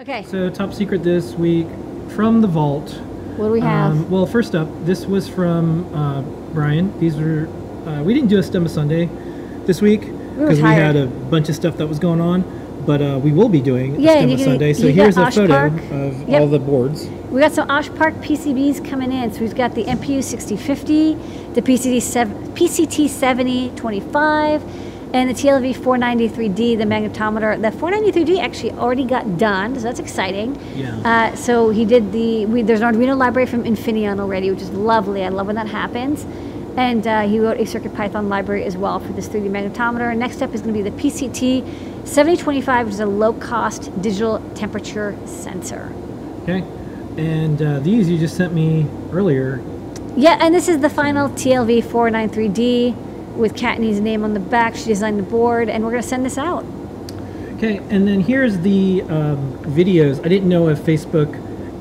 Okay, So top secret this week from the vault. what do we have? Um, well, first up, this was from uh, Brian. These were uh, we didn't do a stem of Sunday this week because we, tired. had a bunch of stuff that was going on. But uh, we will be doing Yeah, a stem of Sunday. So here's a Osh photo Park. of Yep. all the boards. We got some Osh Park PCBs coming in. So we've got the MPU 6050, the PCT, sev- PCT 7025, and the TLV 493D, the magnetometer. The 493D actually already got done, so that's exciting. Yeah. Uh, so he did the, we, there's an Arduino library from Infineon already, which is lovely. I love when that happens. And uh, he wrote a CircuitPython library as well for this 3D magnetometer. Next up is going to be the PCT 7025, which is a low-cost digital temperature sensor. Okay. And uh, these you just sent me earlier. Yeah, and this is the final TLV 493D with Kattni's name on the back. She designed the board, and we're going to send this out. Okay, and then here's the um, videos. I didn't know if Facebook,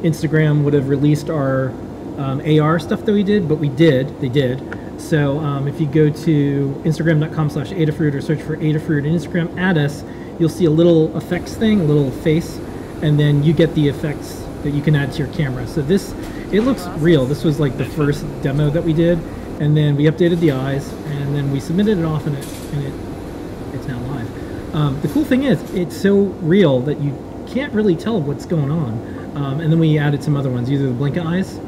Instagram would have released our um, AR stuff that we did, but we did. They did. So um, if you go to instagram.com slash Adafruit or search for Adafruit and Instagram, add us, you'll see a little effects thing, a little face, and then you get the effects that you can add to your camera. So this, it looks real. This was like the first demo that we did, and then we updated the eyes, and then we submitted it off, and it, and it it's now live. Um, the cool thing is, it's so real that you can't really tell what's going on. Um, and then we added some other ones, either the blinking eyes,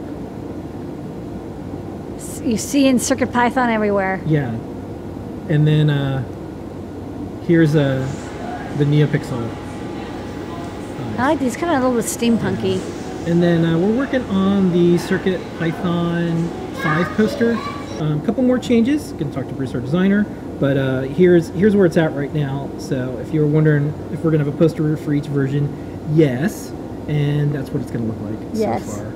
You see in Circuit Python everywhere. yeah, and then uh, here's uh, the NeoPixel. I like these, kind of a little bit steampunky. And then uh, we're working on the Circuit Python 5 poster. A um, couple more changes. Going to talk to Bruce, our designer. But uh, here's here's where it's at right now. So if you're wondering if we're going to have a poster for each version, yes. And that's what it's going to look like Yes. so far.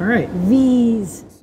All right. These.